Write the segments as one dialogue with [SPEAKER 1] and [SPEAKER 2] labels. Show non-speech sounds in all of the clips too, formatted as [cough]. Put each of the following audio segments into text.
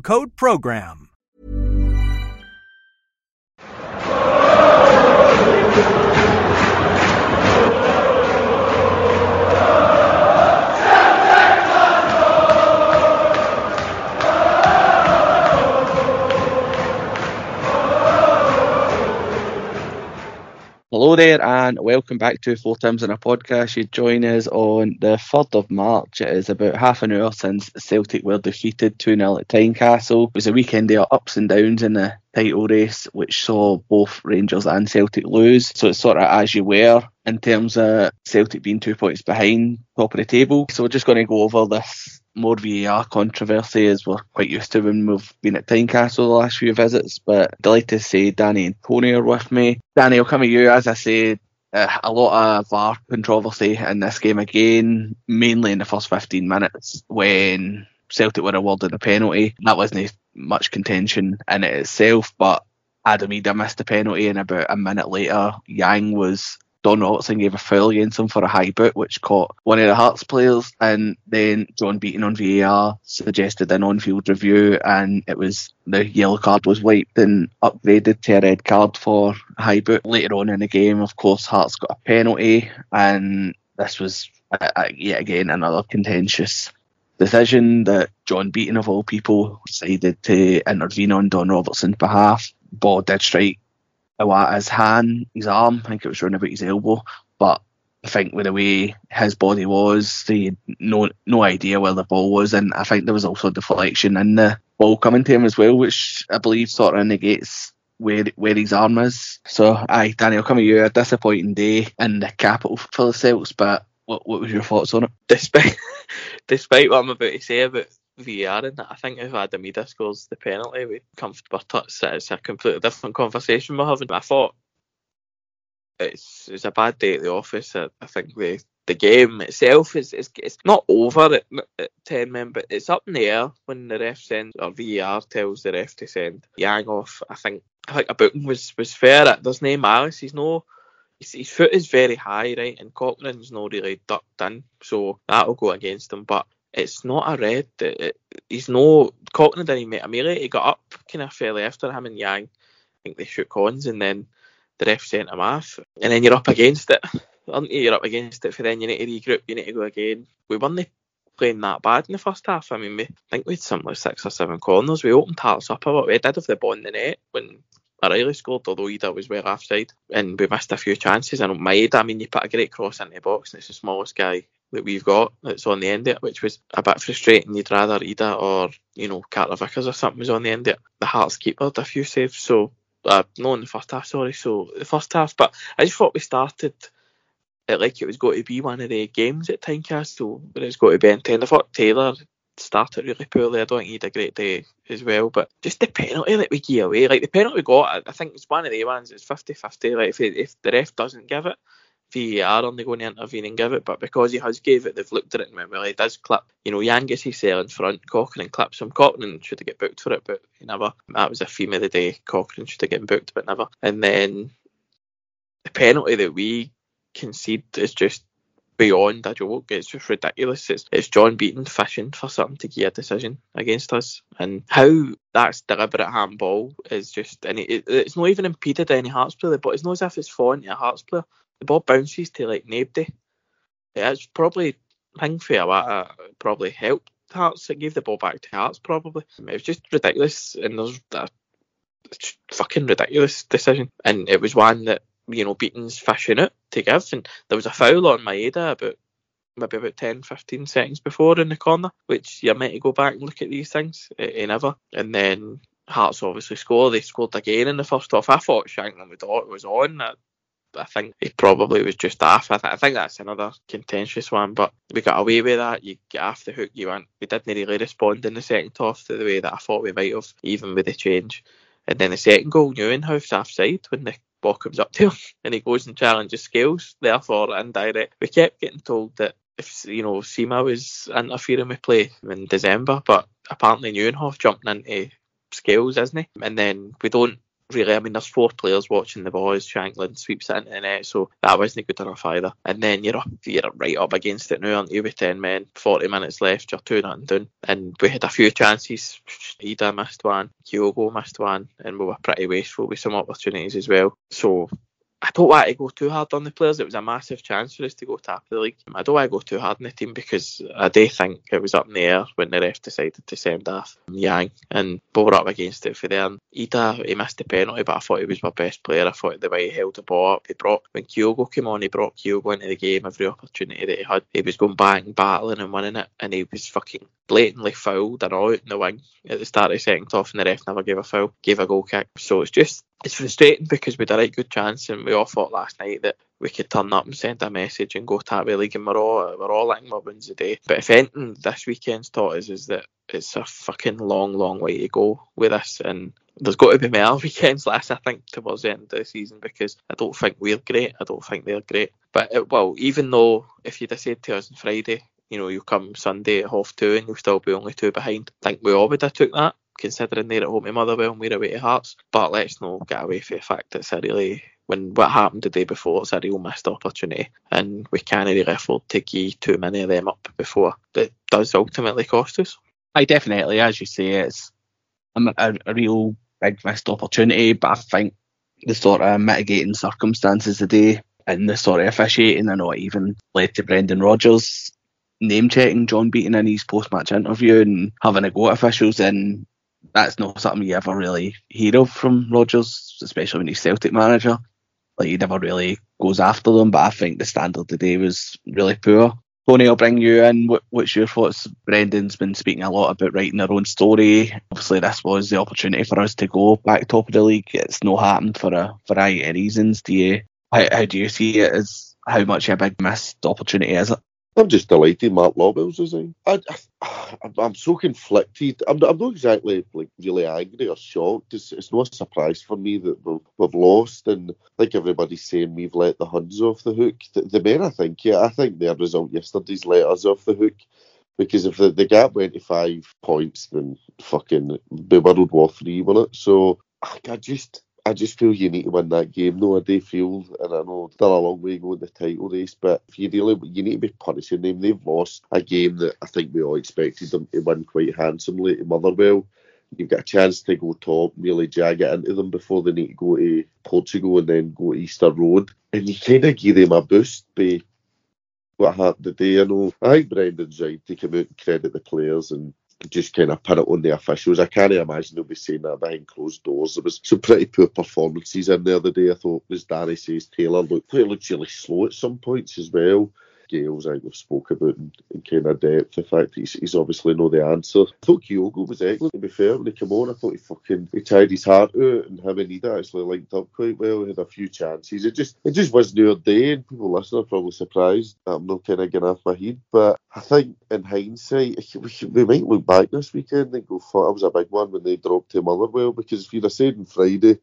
[SPEAKER 1] code PROGRAM.
[SPEAKER 2] Hello there, and welcome back to Four Tims in a Podcast. You join us on the 3rd of March. It is about half an hour since Celtic were defeated 2 0 at Tynecastle. It was a weekend of ups and downs in the title race, which saw both Rangers and Celtic lose. So it's sort of as you were in terms of Celtic being two points behind top of the table. So we're just going to go over this more VAR controversy as we're quite used to when we've been at Tynecastle the last few visits. But delighted to say Danny and Tony are with me. Danny, I'll come to you. As I said, uh, a lot of VAR controversy in this game again, mainly in the first 15 minutes when Celtic were awarded a penalty. That wasn't much contention in it itself, but Adam Idah missed a penalty, and about a minute later, Yang was Don Robertson gave a foul against him for a high boot, which caught one of the Hearts players. And then John Beaton on VAR suggested an on-field review, and it was the yellow card was wiped and upgraded to a red card for high boot. Later on in the game, of course, Hearts got a penalty, and this was uh, uh yet again another contentious decision that John Beaton, of all people, decided to intervene on Don Robertson's behalf. Ball did strike Iwata's hand, his arm, I think it was around about his elbow, but I think with the way his body was, he had no no idea where the ball was, and I think there was also a deflection in the ball coming to him as well, which I believe sort of negates where where his arm is. So, aye, Daniel, coming you a disappointing day in the capital for the Celts, but what what was your thoughts on it?
[SPEAKER 3] Despite [laughs] despite what I'm about to say about VAR in that. I think if Adam Idah scores the penalty with comfortable touch, it's a completely different conversation we're having. I thought it's it's a bad day at the office. I, I think the the game itself is, is it's not over at, at ten men, but it's up in the air when the ref sends or VAR tells the ref to send Yang off. I think I think a booking was was fair. There's no malice. He's no his, his foot is very high, right, and Cochrane's not really ducked in, so that'll go against him. But it's not a red. It, it, he's no Cochrane didn't make a melee. He got up kind of fairly after him and Yang. I think they shook horns and then the ref sent him off. And then you're up against it, aren't you? You're up against it for then you need to regroup. You need to go again. We weren't playing that bad in the first half. I mean, we think we had something like six or seven corners. We opened Hearts up a lot. We did have the ball in the net when O'Riley scored, although Idah was well offside, and we missed a few chances. And Maeda, I mean, you put a great cross into the box, and it's the smallest guy that we've got that's on the end of it, which was a bit frustrating. You'd rather Idah or, you know, Carter Vickers or something was on the end of it. The Hearts keeper had a few saves, so, uh, no, in the first half, sorry, so the first half, but I just thought we started it like it was going to be one of the games at Tynecastle, where it's going to be intense. I thought Taylor started really poorly. I don't think he had a great day as well. But just the penalty that we gave away, like the penalty we got, I think it's one of the ones, it's 50 50. Like if, if the ref doesn't give it, VAR only going to intervene and give it, but because he has gave it, they've looked at it and went, well, he does clip. You know, Yang gets his cell in front, Cochrane clips him. Cochrane should have get booked for it, but he never. That was a theme of the day. Cochrane should have gotten booked, but never. And then the penalty that we concede is just beyond a joke. It's just ridiculous. It's, it's John Beaton fishing for something to get a decision against us, and how that's deliberate handball is just, and it, it's not even impeded any Hearts player, but it's not as if it's falling to a Hearts player the ball bounces to like nobody. It's probably thing for a probably helped Hearts. It gave the ball back to Hearts probably. It was just ridiculous, and there's a fucking ridiculous decision, and it was one that you know Beaton's fishing it to give, and there was a foul on Maeda about maybe about 10, 15 seconds before in the corner, which you're meant to go back and look at these things. He never, and then Hearts obviously score. They scored again in the first half. I thought Shankland it was on. That I think he probably was just off. I, th- I think that's another contentious one, but we got away with that. You get off the hook. You went. We didn't really respond in the second half to the way that I thought we might have, even with the change. And then the second goal, Nieuwenhof offside when the ball comes up to him [laughs] and he goes and challenges Scales. Therefore, indirect. We kept getting told that if you know Sima was interfering with play in December, but apparently Nieuwenhof jumping into Scales, isn't he? And then we don't really. I mean, there's four players watching the boys. Shankland sweeps it into the net, so that wasn't good enough either. And then you're up, you're right up against it now, aren't you? With ten men, 40 minutes left, you're two nothing down. And we had a few chances. Idah missed one, Kyogo missed one, and we were pretty wasteful with some opportunities as well. So I don't want to go too hard on the players. It was a massive chance for us to go top of the league. I don't want to go too hard on the team because I do think it was up in the air when the ref decided to send off Yang and were up against it for them. Idah, he missed the penalty, but I thought he was my best player. I thought the way he held the ball up, he brought when Kyogo came on, he brought Kyogo into the game every opportunity that he had. He was going back and battling and winning it, and he was fucking blatantly fouled and all out in the wing at the start of the second half, and the ref never gave a foul, gave a goal kick. So it's just it's frustrating because we had a right good chance, and we all thought last night that we could turn up and send a message and go tap the league, and we're all we're all letting our wins a day. But if anything, this weekend's taught us is that it's a fucking long, long way to go with us and there's got to be more [laughs] weekends less, I think, towards the end of the season because I don't think we're great. I don't think they're great. But it, well, even though if you'd have said to us on Friday, you know, you come Sunday at half two and you'll still be only two behind, I think we all would have took that considering they're at home to Motherwell and we're away to Hearts. But let's not get away from the fact that it's a really when what happened the day before it's a real missed opportunity and we can't really afford to give too many of them up before it does ultimately cost us.
[SPEAKER 2] I definitely, as you say, it's a, a, a real big missed opportunity, but I think the sort of mitigating circumstances today and the sort of officiating are not even led to Brendan Rodgers name checking John Beaton in his post match interview and having a go at officials and that's not something you ever really hear of from Rodgers, especially when he's Celtic manager. Like he never really goes after them, but I think the standard today was really poor. Tony, I'll bring you in. What, what's your thoughts? Brendan's been speaking a lot about writing their own story. Obviously, this was the opportunity for us to go back top of the league. It's not happened for a variety of reasons. Do you? How, how do you see it? As how much a big missed opportunity is it?
[SPEAKER 4] I'm just delighted Mark Lawwell's resign. I, I, I'm so conflicted. I'm, I'm not exactly like really angry or shocked. It's, it's no surprise for me that we've, we've lost, and like everybody's saying, we've let the Huns off the hook. The, the men, I think, yeah, I think their result yesterday's let us off the hook. Because if the, the gap went to five points, then fucking be World War Three, wasn't it? So I just I just feel you need to win that game. No, I do feel, and I know still a long way to go in the title race, but if you really, you need to be punishing them. They've lost a game that I think we all expected them to win quite handsomely to Motherwell. You've got a chance to go top, really jag it into them before they need to go to Portugal and then go to Easter Road. And you kind of give them a boost by what happened today. I know, I think Brendan's right to come out and credit the players and just kind of put it on the officials. I can't imagine they'll be saying that behind closed doors. There was some pretty poor performances in the other day. I thought, as Danny says, Taylor looked, looked really slow at some points as well. Gales, I spoke about in, in kind of depth. The fact he's, he's obviously know the answer. I thought Kyogo was excellent, to be fair. When he came on, I thought he fucking he tied his heart out and him and Idah actually linked up quite well. He had a few chances. It just it just wasn't our day, and people listening are probably surprised that I'm not kind of getting off my head. But I think in hindsight, we, we might look back this weekend and go, that was a big one when they dropped to Motherwell because if you'd have said on Friday,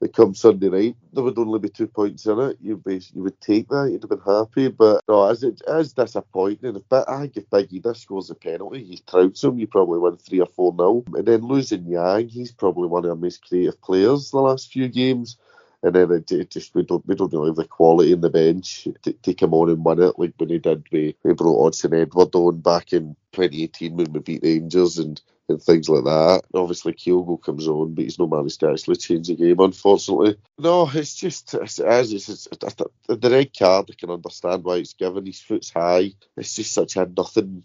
[SPEAKER 4] that come Sunday night, there would only be two points in it. You'd be, you would take that. You'd have been happy. But no, as it as disappointing. But I think if Big Idah scores a penalty, he trouts him. You probably win three or four nil. And then losing Yang, he's probably one of our most creative players the last few games. And then it, it, just we don't we don't really have the quality in the bench to, to come on and win it like when he did. We, we brought Odsonne Edouard on back in 2018 when we beat the Rangers and and things like that. Obviously, Kyogo comes on, but he's not managed to actually change the game, unfortunately. No, it's just as it's, it's, it's, the red card. I can understand why it's given. His foot's high. It's just such a nothing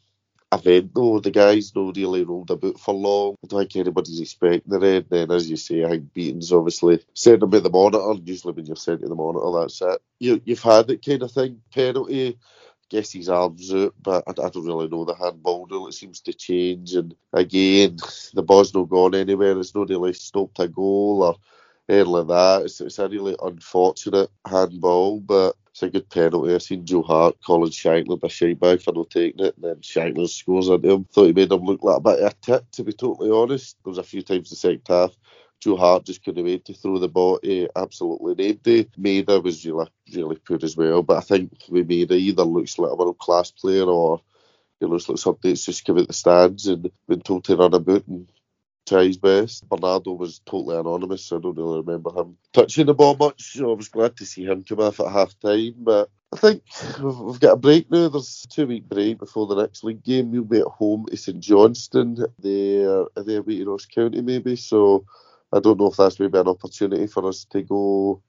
[SPEAKER 4] event though. The guys no really rolled about for long. I don't think anybody's expecting it. Then, as you say, I think Beaton's obviously sent him at the monitor. Usually, when you're sent to the monitor, that's it. You, you've had that kind of thing. Penalty guess his arms out, but I, I, don't really know the handball rule. It seems to change, and again, the ball's not gone anywhere. It's not really stopped a goal, or anything like that. It's, it's a really unfortunate handball, but it's a good penalty. I seen Joe Hart calling Shankland a shite bag for not taking it, and then Shankland scores into him. Thought he made him look like a bit of a tit, to be totally honest. There was a few times the second half. Joe Hart just couldn't wait to throw the ball to absolutely nobody. Maeda was really, really poor as well, but I think with Maeda either looks like a world class player or he looks like somebody that's just come out the stands and been told to run about and try best. Bernardo was totally anonymous, I don't really remember him touching the ball much. So I was glad to see him come off at half time. But I think we've, we've got a break now. There's a two week break before the next league game. We'll be at home to St Johnstone. They're, they're away to Ross County, maybe. So I don't know if that's maybe an opportunity for us to go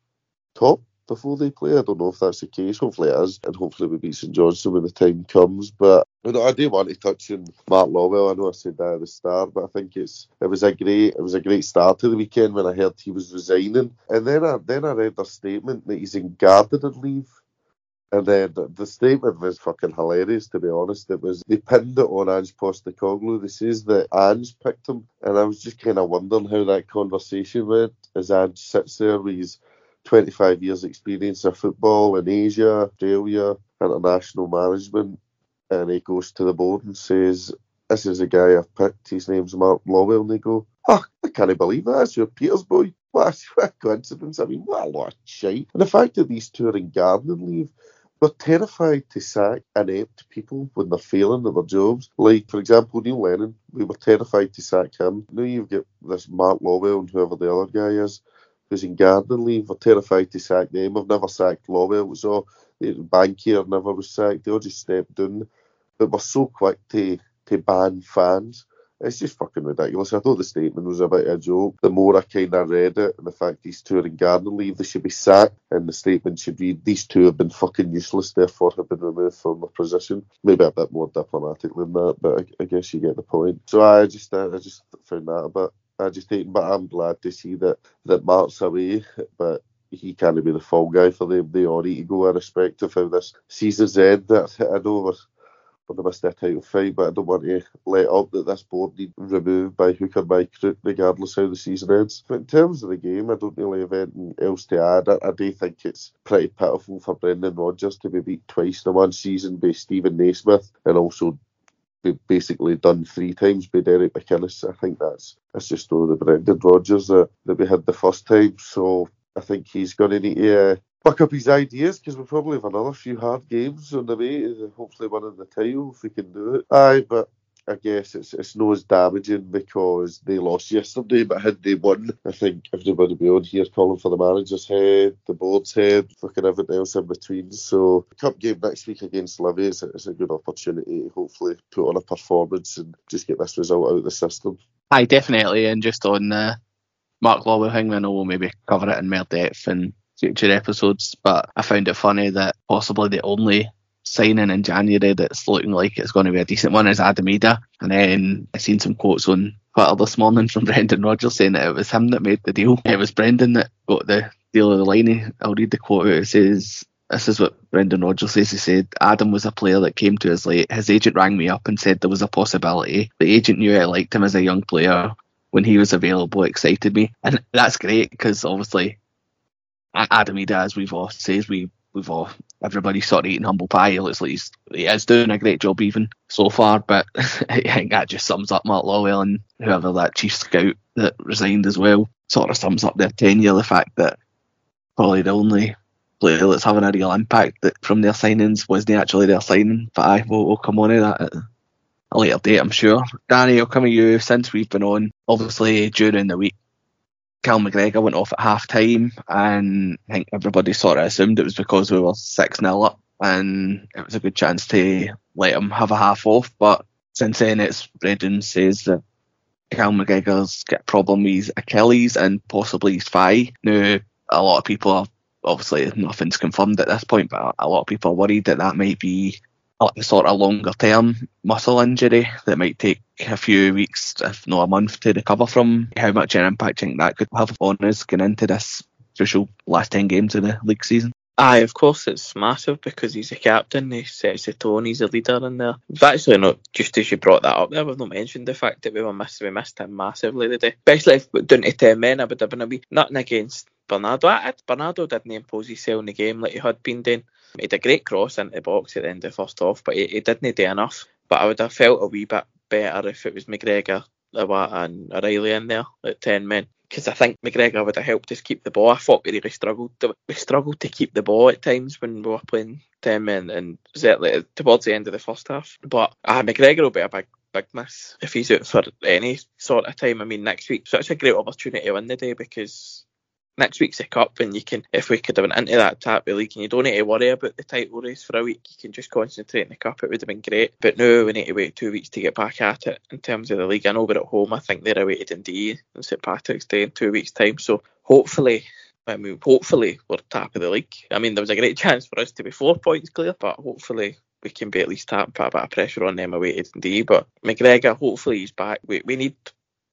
[SPEAKER 4] top before they play. I don't know if that's the case. Hopefully it is, and hopefully we beat St Johnstone when the time comes. But you know, I do want to touch on Mark Lawwell. I know I said that at the start, but I think it's it was a great it was a great start to the weekend when I heard he was resigning, and then I then I read a statement that he's in gardening leave. And then the statement was fucking hilarious, to be honest. It was they pinned it on Ange Postecoglou. They says that Ange picked him, and I was just kind of wondering how that conversation went as Ange sits there with his 25 years experience of football in Asia, Australia, international management, and he goes to the board and says, "This is a guy I've picked. His name's Mark Lawwell." And they go, "Oh, I can't believe that. That's your Peters boy." What a [laughs] coincidence. I mean, what a lot of shite. And the fact that these two are in gardening leave, we're terrified to sack inept people when they're failing at their jobs. Like, for example, Neil Lennon, we were terrified to sack him. Now you've got this Mark Lawwell and whoever the other guy is who's in garden leave. We're terrified to sack them. I've never sacked Lawwell, so Bankier never was sacked. They all just stepped down. But we're so quick to, to ban fans. It's just fucking ridiculous. I thought the statement was a bit of a joke. The more I kind of read it, and the fact these two are in garden leave, they should be sacked. And the statement should read, these two have been fucking useless, therefore have been removed from the position. Maybe a bit more diplomatic than that, but I, I guess you get the point. So I just, I just found that a bit agitating, but I'm glad to see that that Mark's away. But he can't be the fall guy for them. They all need to go, irrespective of how this season's end. That I know we're, we're missed their title fight, but I don't want to let up that this board need removed by hook or by crook, regardless how the season ends. But in terms of the game, I don't really have anything else to add. I, I do think it's pretty pitiful for Brendan Rodgers to be beat twice in one season by Steven Naismith and also basically done three times by Derek McInnes. I think that's that's just all the Brendan Rodgers that, that we had the first time. So I think he's going to need to uh, back up his ideas because we'll probably have another few hard games on the way. Hopefully, winning the title if we can do it. Aye, but I guess it's it's not as damaging because they lost yesterday, but had they won, I think everybody would be on here calling for the manager's head, the board's head, fucking everything else in between. So, cup game next week against Livy is a, good opportunity to hopefully put on a performance and just get this result out of the system.
[SPEAKER 2] Aye, definitely. And just on the Mark I know we'll maybe cover it in more depth in future episodes, but I found it funny that possibly the only signing in January that's looking like it's going to be a decent one is Adam Idah. And then I seen some quotes on Twitter this morning [laughs] from Brendan Rodgers saying that it was him that made the deal. It was Brendan that got the deal of the line. I'll read the quote. It says, this is what Brendan Rodgers says. He said, Adam was a player that came to us late. His agent rang me up and said there was a possibility. The agent knew I liked him as a young player. When he was available, excited me. And that's great because obviously Adam Idah, as we've all said, we we've all everybody sort of eating humble pie. It looks like he's he is doing a great job even so far, but [laughs] I think that just sums up Mark Lawwell and whoever that chief scout that resigned as well. Sort of sums up their tenure. The fact that probably the only player that's having a real impact that from their signings wasn't actually their signing. But I will we'll oh, come on to that at a later date, I'm sure. Danny, I'll come to you since we've been on. Obviously, during the week, Cal McGregor went off at half time, and I think everybody sort of assumed it was because we were 6 0 up, and it was a good chance to let him have a half off. But since then, it's Brendan says that Cal McGregor's got a problem with Achilles and possibly his thigh. Now, a lot of people are obviously nothing's confirmed at this point, but a lot of people are worried that that might be a sort of longer term muscle injury that might take a few weeks, if not a month, to recover from. How much an impact you think that could have on us going into this crucial last 10 games of the league season?
[SPEAKER 3] Aye, of course it's massive because he's a captain, he sets the tone, he's a leader in there. We've actually not, just as you brought that up there, we've not mentioned the fact that we were missed, we missed him massively today. Especially if we down to 10 men, I would have been a wee, nothing against Bernardo. I, Bernardo didn't impose himself in the game like he had been doing. He a great cross into the box at the end of the first half, but he, he didn't do enough. But I would have felt a wee bit better if it was McGregor, Iwata and O'Riley in there at 10 men because I think McGregor would have helped us keep the ball. I thought we really struggled. To, we struggled to keep the ball at times when we were playing ten men, and certainly towards the end of the first half. But uh, McGregor will be a big, big miss if he's out for any sort of time. I mean, next week, so it's a great opportunity to win the day because next week's a cup and you can if we could have went into that tap league and you don't need to worry about the title race for a week you can just concentrate on the cup. It would have been great. But now we need to wait two weeks to get back at it in terms of the league. I know we're at home. I think they're away to Dundee on St Patrick's Day in two weeks time. So hopefully I mean hopefully we're top of the league. I mean there was a great [laughs] chance for us to be four points clear but hopefully we can be at least tap put a bit of pressure on them away to Dundee but McGregor hopefully he's back. We, we need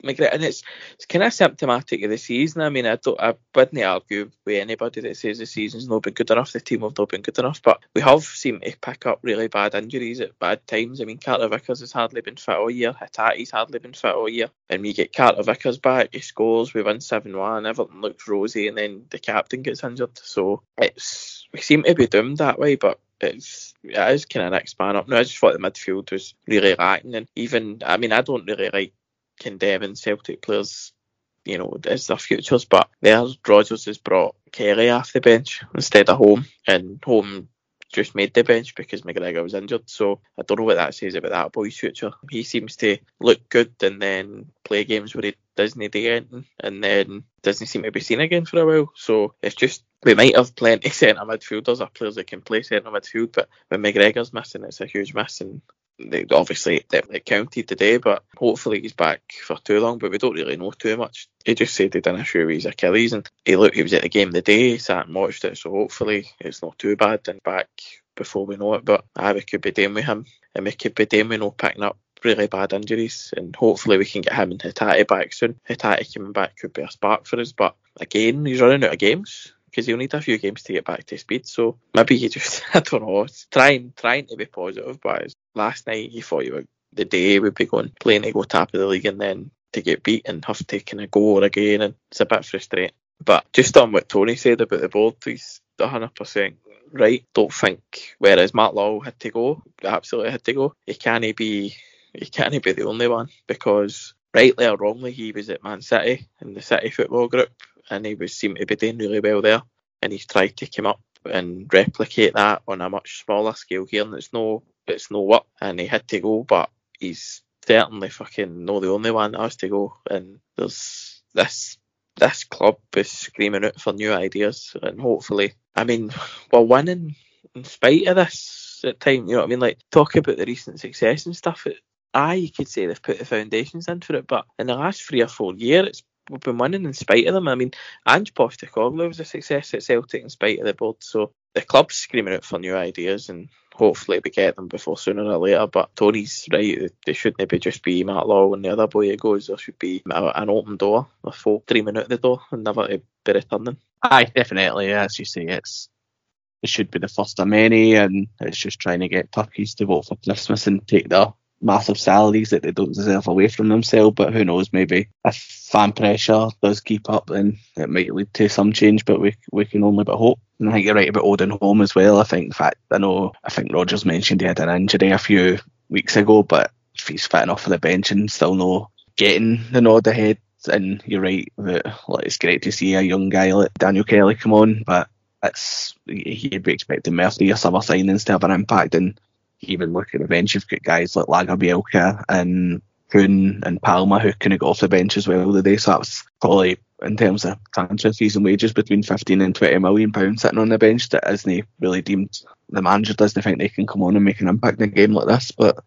[SPEAKER 3] McGregor, and it's it's kind of symptomatic of the season. I mean, I don't, I wouldn't argue with anybody that says the season's not been good enough. The team have not been good enough, but we have seemed to pick up really bad injuries at bad times. I mean, Carter Vickers has hardly been fit all year. Hatate's hardly been fit all year, and we get Carter Vickers back. He scores. We win seven one. Everything looks rosy, and then the captain gets injured. So it's we seem to be doomed that way, but it's it is kind of next man up now. I just thought the midfield was really lacking, and even I mean I don't really like condemning Celtic players, you know, as their futures. But there, Rodgers has brought Kelly off the bench instead of Holm, and Holm just made the bench because McGregor was injured. So I don't know what that says about that boy's future. He seems to look good and then play games where he doesn't do anything and then doesn't seem to be seen again for a while. So it's just we might have plenty [laughs] centre midfielders or players that can play centre midfield, but when McGregor's missing, it's a huge miss. And they obviously it counted today, but hopefully he's back for too long. But we don't really know too much. He just said he did an issue with his Achilles, and he looked he was at the game the day, sat and watched it. So hopefully it's not too bad and back before we know it. But I we could be dealing with him, and we could be dealing with no picking up really bad injuries, and hopefully we can get him and Hatate back soon. Hatate coming back could be a spark for us, but again he's running out of games because he'll need a few games to get back to speed. So maybe he just, [laughs] I don't know, trying trying to be positive. But last night he thought you were the day would be going playing to go top of the league and then to get beat and have to kind of go again, and it's a bit frustrating. But just on what Tony said about the board, he's 100% right. Don't think whereas Matt Law had to go, absolutely had to go. He can't be he can't be the only one because rightly or wrongly he was at Man City in the City football group and he was seemed to be doing really well there. And he's tried to come up and replicate that on a much smaller scale here, and it's no it's no what. And he had to go, but he's certainly fucking not the only one that has to go. And there's this this club is screaming out for new ideas, and hopefully, I mean, we're winning in spite of this at time. You know what I mean? Like talk about the recent success and stuff. It, aye, you could say they've put the foundations in for it, but in the last three or four years, it's we've been winning in spite of them. I mean, Ange Postecoglou was a success at Celtic in spite of the board, so the club's screaming out for new ideas, and hopefully we get them before sooner or later. But Tony's right; they shouldn't be just be Matt Law and the other boy goes. There should be an open door, a full three minute the door, and never to be returning.
[SPEAKER 2] Aye, definitely. As you say, it's it should be the first of many, and it's just trying to get turkeys to vote for Christmas and take their massive salaries that they don't deserve away from themselves. But who knows? Maybe if fan pressure does keep up, then it might lead to some change. But we we can only but hope. And I think you're right about Odin Holm as well. I think the fact I know I think Rodgers mentioned he had an injury a few weeks ago, but if he's fit off of the bench and still no getting the nod ahead. And you're right that it's great to see a young guy like Daniel Kelly come on, but it's he'd be expecting Murphy or summer signings to have an impact, and even look at the bench, you've got guys like Lagerbielke and Kuhn and Palma who couldn't go off the bench as well today. So that's probably in terms of transfer fees and wages between 15 and 20 million pounds sitting on the bench that isn't really deemed the manager doesn't think they can come on and make an impact in a game like this. But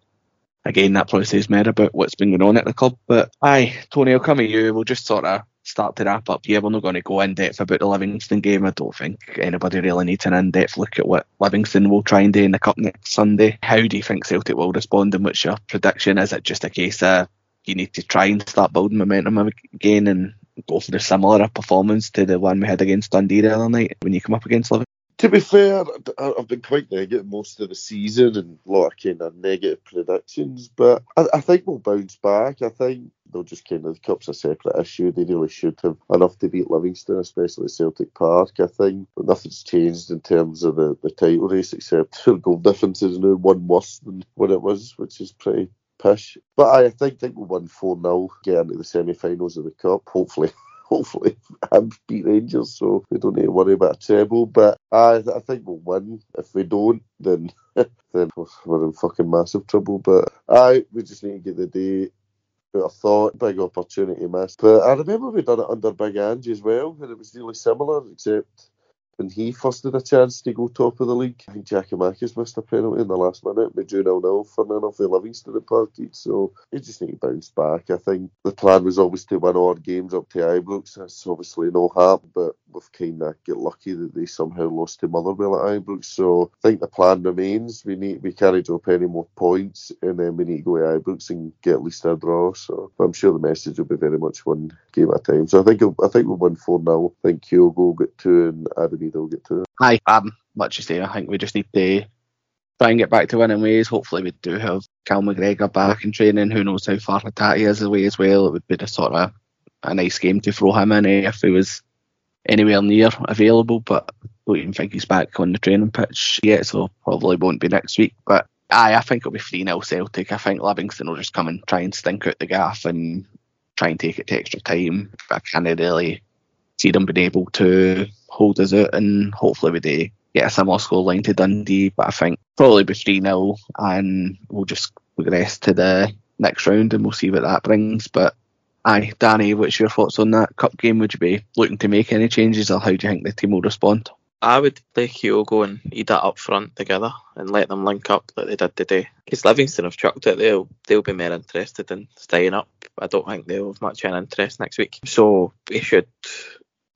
[SPEAKER 2] again, that probably says more about what's been going on at the club. But aye, Tony, I'll come at you. We'll just sort of start to wrap up here. We're not going to go in depth about the Livingston game. I don't think anybody really needs an in depth look at what Livingston will try and do in the Cup next Sunday. How do you think Celtic will respond and what's your prediction? Is it just a case of you need to try and start building momentum again and go for a similar performance to the one we had against Dundee the other night when you come up against Livingston?
[SPEAKER 4] to be fair, I've been quite negative most of the season and a lot of kind of negative predictions, but I, I think we'll bounce back. I think they'll just kind of the cup's a separate issue. They really should have enough to beat Livingston, especially Celtic Park. I think but nothing's changed in terms of the, the title race except [laughs] the goal difference is now one worse than what it was, which is pretty pish. But I think think we'll win four 0 get into the semi-finals of the cup. Hopefully. [laughs] hopefully and beat Rangers, so we don't need to worry about a treble. But I, I think we'll win. If we don't, then [laughs] then we're in fucking massive trouble. But I, we just need to get the day I thought big opportunity missed. But I remember we done it under Big Ange as well, and it was really similar, except when he had a chance to go top of the league. I think Giakoumakis missed a penalty in the last minute. We drew 0 0 for none of the Livingston at. So you just need to bounce back. I think the plan was always to win all games up to Ibrox. That's obviously no happened, but we've kind of get lucky that they somehow lost to Motherwell at Ibrox. So I think the plan remains. We need we carried up any more points, and then we need to go to Ibrox and get at least a draw. So I'm sure the message will be very much one game at a time. So I think I think we'll win four 0 I think Kyogo get two, and Adam they'll get to it.
[SPEAKER 2] Um, much the same. I think we just need to try and get back to winning ways. Hopefully, we do have Cal McGregor back in training. Who knows how far Hatate is away as well? It would be a sort of a nice game to throw him in eh, if he was anywhere near available. But I don't even think he's back on the training pitch yet, so probably won't be next week. But aye, I think it'll be 3 0 Celtic. I think Livingston will just come and try and stink out the gaff and try and take it to extra time. I can't really see them being able to hold us out and hopefully we do get a similar score line to Dundee. But I think probably be 3 0 and we'll just progress to the next round and we'll see what that brings. But aye, Danny, what's your thoughts on that cup game? Would you be looking to make any changes or how do you think the team will respond?
[SPEAKER 3] I would play Kyogo and Idah up front together and let them link up like they did today. Because Livingston have chucked it, they'll they'll be more interested in staying up. I don't think they'll have much an interest next week. So we should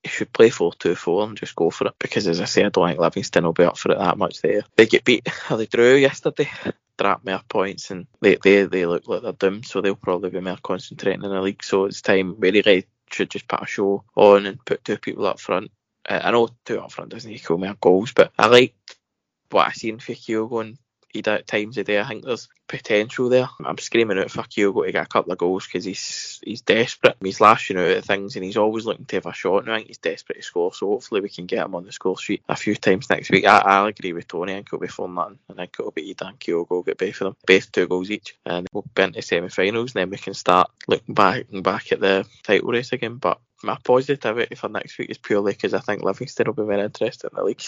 [SPEAKER 3] you should play 4 2 4 and just go for it because, as I say, I don't think Livingston will be up for it that much there. They get beat, [laughs] they drew yesterday, drop more points, and they, they, they look like they're doomed, so they'll probably be more concentrating in the league. So it's time really should just put a show on and put two people up front. I know two up front doesn't equal more goals, but I liked what I seen for Kyogo and Idah at times a day. I think there's potential there. I'm screaming out for Kyogo to get a couple of goals because he's he's desperate. He's lashing out at things and he's always looking to have a shot. And I think he's desperate to score. So hopefully we can get him on the score sheet a few times next week. I, I agree with Tony. I think it'll be fun that. I think it'll be Idah and Kyogo get both of them, both two goals each, and we'll be into semi-finals. And then we can start looking back and back at the title race again. But my positivity for next week is purely because I think Livingston will be very interested in the league.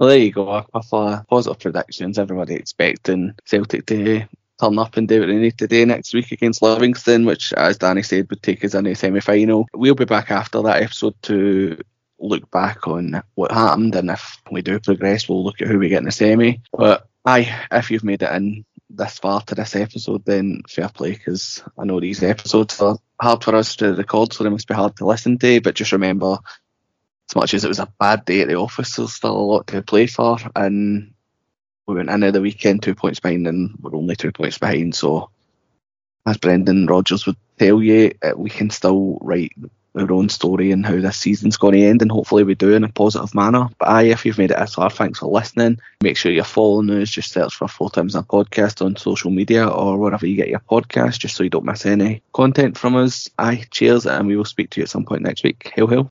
[SPEAKER 2] Well, there you go. A couple of positive predictions. Everybody expecting Celtic to turn up and do what they need to do next week against Livingston, which, as Danny said, would take us into semi final. We'll be back after that episode to look back on what happened, and if we do progress, we'll look at who we get in the semi. But aye, if you've made it in this far to this episode, then fair play, because I know these episodes are hard for us to record, so they must be hard to listen to. But just remember, as much as it was a bad day at the office, there's still a lot to play for. And we went into the weekend two points behind, and we're only two points behind. So, as Brendan Rodgers would tell you, uh, we can still write our own story and how this season's going to end, and hopefully we do in a positive manner. But aye, if you've made it this far, thanks for listening. Make sure you're following us. Just search for Four Tims a Podcast on social media or wherever you get your podcast, just so you don't miss any content from us. Aye, cheers, and we will speak to you at some point next week. Hail, hail.